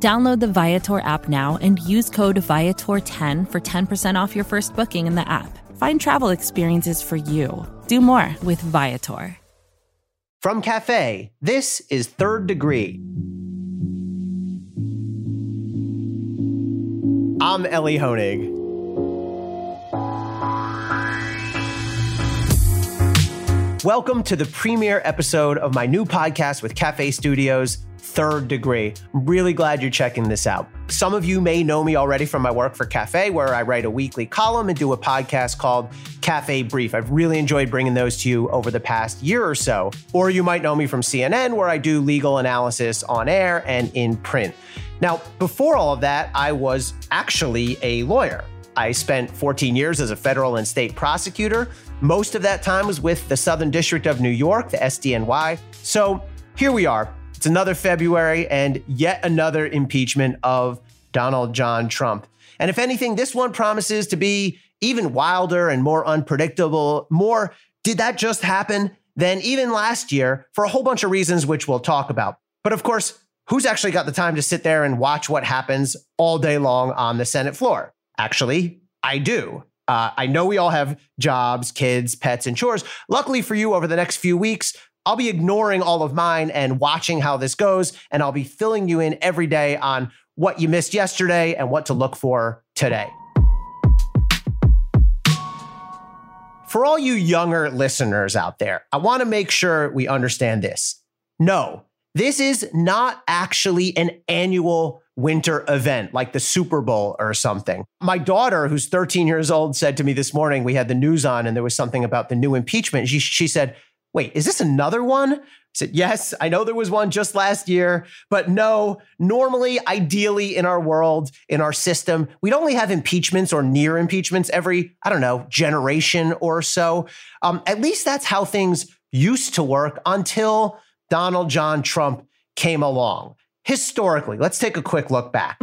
Download the Viator app now and use code Viator10 for 10% off your first booking in the app. Find travel experiences for you. Do more with Viator. From Cafe, this is Third Degree. I'm Elie Honig. Welcome to the premiere episode of my new podcast with Cafe Studios, Third Degree. I'm really glad you're checking this out. Some of you may know me already from my work for Cafe, where I write a weekly column and do a podcast called Cafe Brief. I've really enjoyed bringing those to you over the past year or so. Or you might know me from CNN, where I do legal analysis on air and in print. Now, before all of that, I was actually a lawyer. I spent 14 years as a federal and state prosecutor. Most of that time was with the Southern District of New York, the SDNY. So here we are. It's another February and yet another impeachment of Donald John Trump. And if anything, this one promises to be even wilder and more unpredictable. More, did that just happen? Than even last year for a whole bunch of reasons, which we'll talk about. But of course, who's actually got the time to sit there and watch what happens all day long on the Senate floor? Actually, I do. Uh, I know we all have jobs, kids, pets, and chores. Luckily for you, over the next few weeks, I'll be ignoring all of mine and watching how this goes. And I'll be filling you in every day on what you missed yesterday and what to look for today. For all you younger listeners out there, I want to make sure we understand this. No, this is not actually an annual winter event like the Super Bowl or something. My daughter, who's 13 years old, said to me this morning, we had the news on and there was something about the new impeachment. She, she said, Wait, is this another one? I said, Yes, I know there was one just last year, but no, normally, ideally in our world, in our system, we'd only have impeachments or near impeachments every, I don't know, generation or so. Um, at least that's how things used to work until Donald John Trump came along. Historically, let's take a quick look back.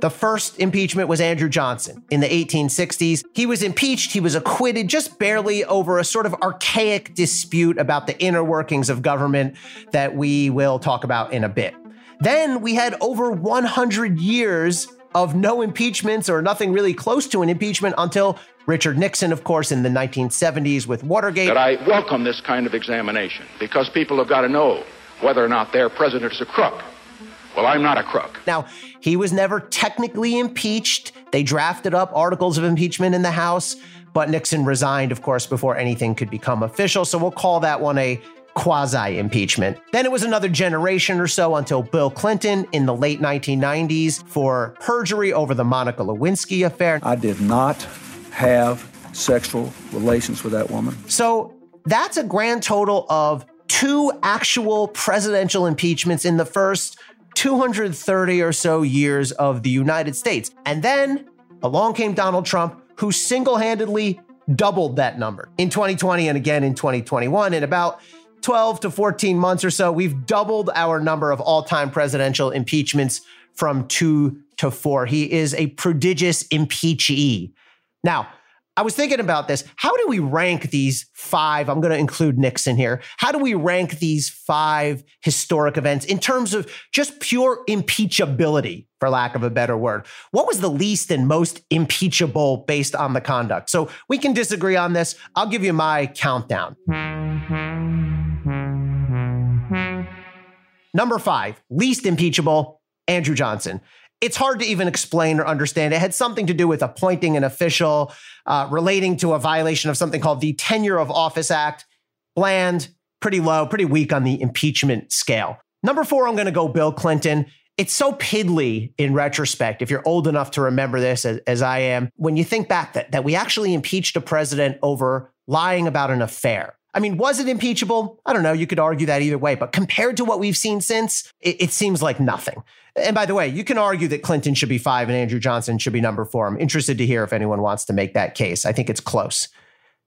The first impeachment was Andrew Johnson in the 1860s. He was impeached, he was acquitted just barely over a sort of archaic dispute about the inner workings of government that we will talk about in a bit. Then we had over 100 years of no impeachments or nothing really close to an impeachment until Richard Nixon, of course, in the 1970s with Watergate. That I welcome this kind of examination because people have got to know whether or not their president is a crook. Well, I'm not a crook. Now, he was never technically impeached. They drafted up articles of impeachment in the House, but Nixon resigned, of course, before anything could become official. So we'll call that one a quasi impeachment. Then it was another generation or so until Bill Clinton in the late 1990s for perjury over the Monica Lewinsky affair. I did not have sexual relations with that woman. So that's a grand total of two actual presidential impeachments in the first 230 or so years of the United States. And then along came Donald Trump, who single handedly doubled that number in 2020 and again in 2021. In about 12 to 14 months or so, we've doubled our number of all time presidential impeachments from two to four. He is a prodigious impeachee. Now, I was thinking about this. How do we rank these five? I'm going to include Nixon here. How do we rank these five historic events in terms of just pure impeachability, for lack of a better word? What was the least and most impeachable based on the conduct? So we can disagree on this. I'll give you my countdown. Number five, least impeachable, Andrew Johnson it's hard to even explain or understand. It had something to do with appointing an official uh, relating to a violation of something called the Tenure of Office Act. Bland, pretty low, pretty weak on the impeachment scale. Number four, I'm going to go Bill Clinton. It's so piddly in retrospect, if you're old enough to remember this as, as I am, when you think back that, that we actually impeached a president over lying about an affair. I mean, was it impeachable? I don't know. You could argue that either way. But compared to what we've seen since, it, it, seems like nothing. And by the way, you can argue that Clinton should be five and Andrew Johnson should be number four. I'm interested to hear if anyone wants to make that case. I think it's close.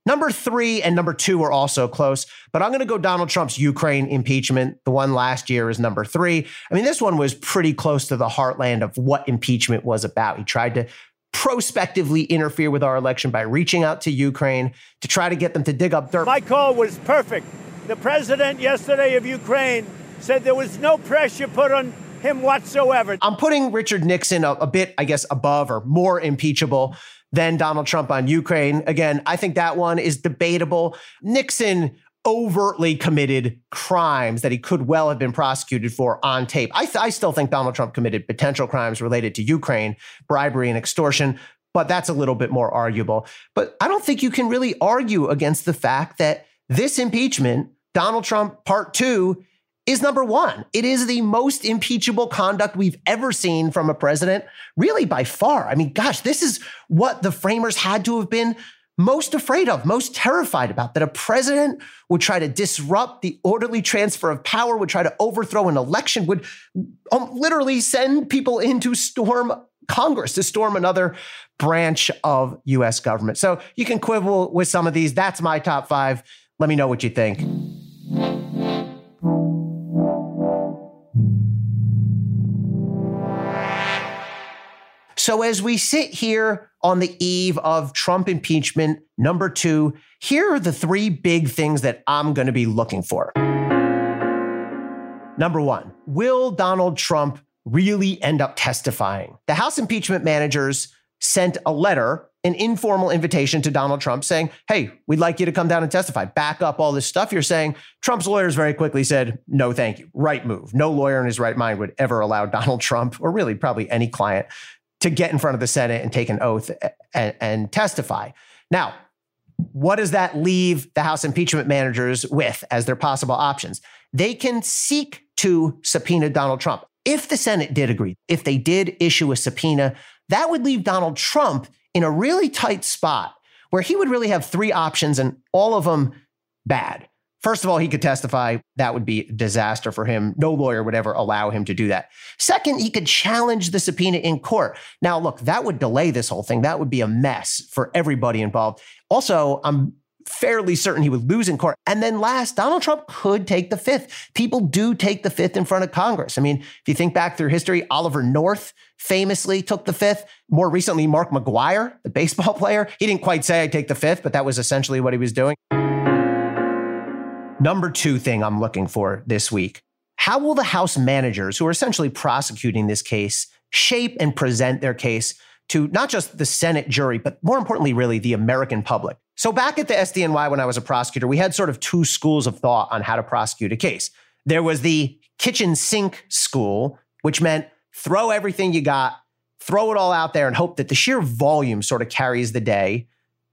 Number three and number two are also close, but I'm going to go Donald Trump's Ukraine impeachment. The one last year is number three. I mean, this one was pretty close to the heartland of what impeachment was about. He tried to prospectively interfere with our election by reaching out to Ukraine to try to get them to dig up dirt. My call was perfect. The president yesterday of Ukraine said there was no pressure put on him whatsoever. I'm putting Richard Nixon a, a bit, I guess, above or more impeachable than Donald Trump on Ukraine. Again, I think that one is debatable. Nixon overtly committed crimes that he could well have been prosecuted for on tape. I, th- I still think Donald Trump committed potential crimes related to Ukraine, bribery and extortion, but that's a little bit more arguable. But I don't think you can really argue against the fact that this impeachment, Donald Trump part two, is number one. It is the most impeachable conduct we've ever seen from a president, really by far. I mean, gosh, this is what the framers had to have been most afraid of, most terrified about that a president would try to disrupt the orderly transfer of power, would try to overthrow an election, would um, literally send people in to storm Congress, to storm another branch of US government. So you can quibble with some of these. That's my top five. Let me know what you think. So, as we sit here on the eve of Trump impeachment number two, here are the three big things that I'm going to be looking for. Number one, will Donald Trump really end up testifying? The House impeachment managers sent a letter, an informal invitation to Donald Trump saying, Hey, we'd like you to come down and testify. Back up all this stuff you're saying. Trump's lawyers very quickly said, No, thank you. Right move. No lawyer in his right mind would ever allow Donald Trump, or really probably any client, to get in front of the Senate and take an oath and, and testify. Now, what does that leave the House impeachment managers with as their possible options? They can seek to subpoena Donald Trump. If the Senate did agree, if they did issue a subpoena, that would leave Donald Trump in a really tight spot where he would really have three options and all of them bad. First of all, he could testify. That would be a disaster for him. No lawyer would ever allow him to do that. Second, he could challenge the subpoena in court. Now, look, that would delay this whole thing. That would be a mess for everybody involved. Also, I'm fairly certain he would lose in court. And then last, Donald Trump could take the fifth. People do take the fifth in front of Congress. I mean, if you think back through history, Oliver North famously took the fifth. More recently, Mark McGwire, the baseball player, he didn't quite say I take the fifth, but that was essentially what he was doing. Number two thing I'm looking for this week how will the House managers, who are essentially prosecuting this case, shape and present their case to not just the Senate jury, but more importantly, really the American public? So, back at the SDNY when I was a prosecutor, we had sort of two schools of thought on how to prosecute a case. There was the kitchen sink school, which meant throw everything you got, throw it all out there, and hope that the sheer volume sort of carries the day.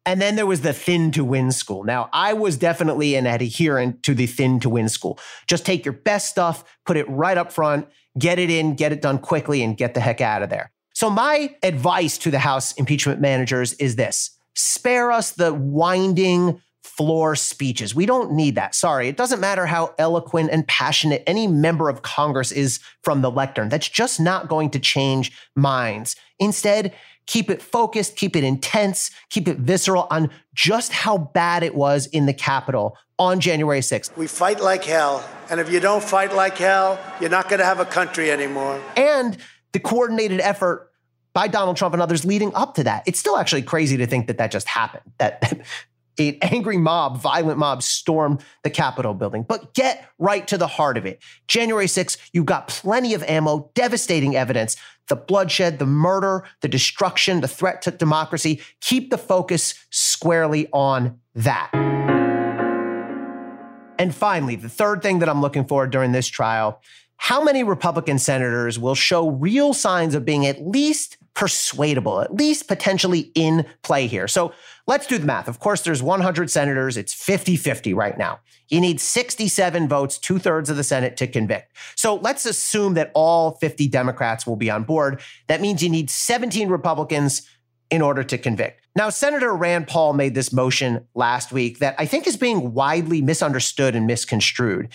And then there was the thin to win school. Now, I was definitely an adherent to the thin to win school. Just take your best stuff, put it right up front, get it in, get it done quickly, and get the heck out of there. So, my advice to the House impeachment managers is this spare us the winding floor speeches. We don't need that. Sorry. It doesn't matter how eloquent and passionate any member of Congress is from the lectern. That's just not going to change minds. Instead, keep it focused, keep it intense, keep it visceral on just how bad it was in the Capitol on January 6th. We fight like hell. And if you don't fight like hell, you're not going to have a country anymore. And the coordinated effort by Donald Trump and others leading up to that. It's still actually crazy to think that that just happened, that an angry mob, violent mob stormed the Capitol building. But get right to the heart of it. January 6th, you've got plenty of ammo, devastating evidence, the bloodshed, the murder, the destruction, the threat to democracy. Keep the focus squarely on that. And finally, the third thing that I'm looking for during this trial how many Republican senators will show real signs of being at least persuadable, at least potentially in play here? So Let's do the math. Of course, there's 100 senators. It's 50 50 right now. You need 67 votes, two thirds of the Senate to convict. So let's assume that all 50 Democrats will be on board. That means you need 17 Republicans in order to convict. Now, Senator Rand Paul made this motion last week that I think is being widely misunderstood and misconstrued.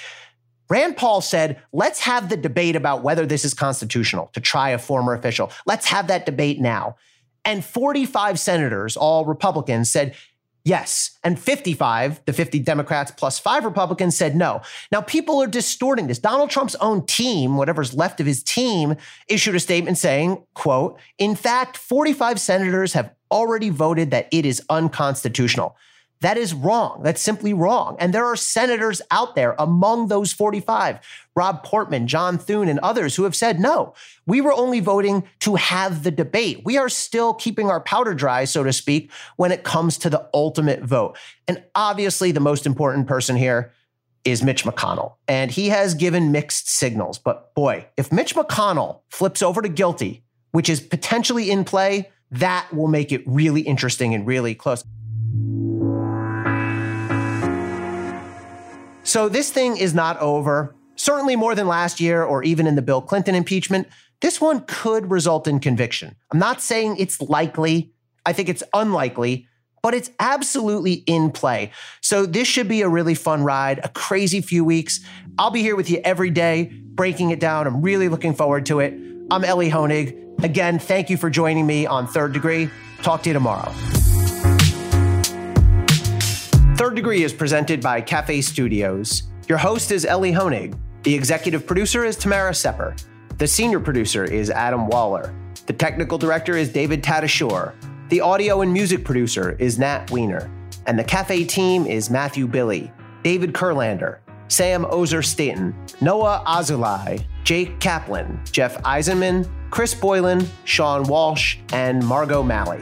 Rand Paul said, let's have the debate about whether this is constitutional to try a former official. Let's have that debate now. And 45 senators, all Republicans, said, Yes. And 55, the 50 Democrats plus five Republicans said no. Now, people are distorting this. Donald Trump's own team, whatever's left of his team, issued a statement saying, quote, in fact, 45 senators have already voted that it is unconstitutional. That is wrong. That's simply wrong. And there are senators out there among those 45, Rob Portman, John Thune, and others who have said, no, we were only voting to have the debate. We are still keeping our powder dry, so to speak, when it comes to the ultimate vote. And obviously, the most important person here is Mitch McConnell. And he has given mixed signals. But boy, if Mitch McConnell flips over to guilty, which is potentially in play, that will make it really interesting and really close. So this thing is not over. Certainly more than last year or even in the Bill Clinton impeachment. This one could result in conviction. I'm not saying it's likely. I think it's unlikely, but it's absolutely in play. So this should be a really fun ride, a crazy few weeks. I'll be here with you every day, breaking it down. I'm really looking forward to it. I'm Elie Honig. Again, thank you for joining me on Third Degree. Talk to you tomorrow. Third Degree is presented by Cafe Studios. Your host is Elie Honig. The executive producer is Tamara Sepper. The senior producer is Adam Waller. The technical director is David Tatasciore. The audio and music producer is Nat Weiner. And the cafe team is Matthew Billy, David Kurlander, Sam Ozer Staten, Noah Azulai, Jake Kaplan, Jeff Eisenman, Chris Boylan, Sean Walsh, and Margot Malley.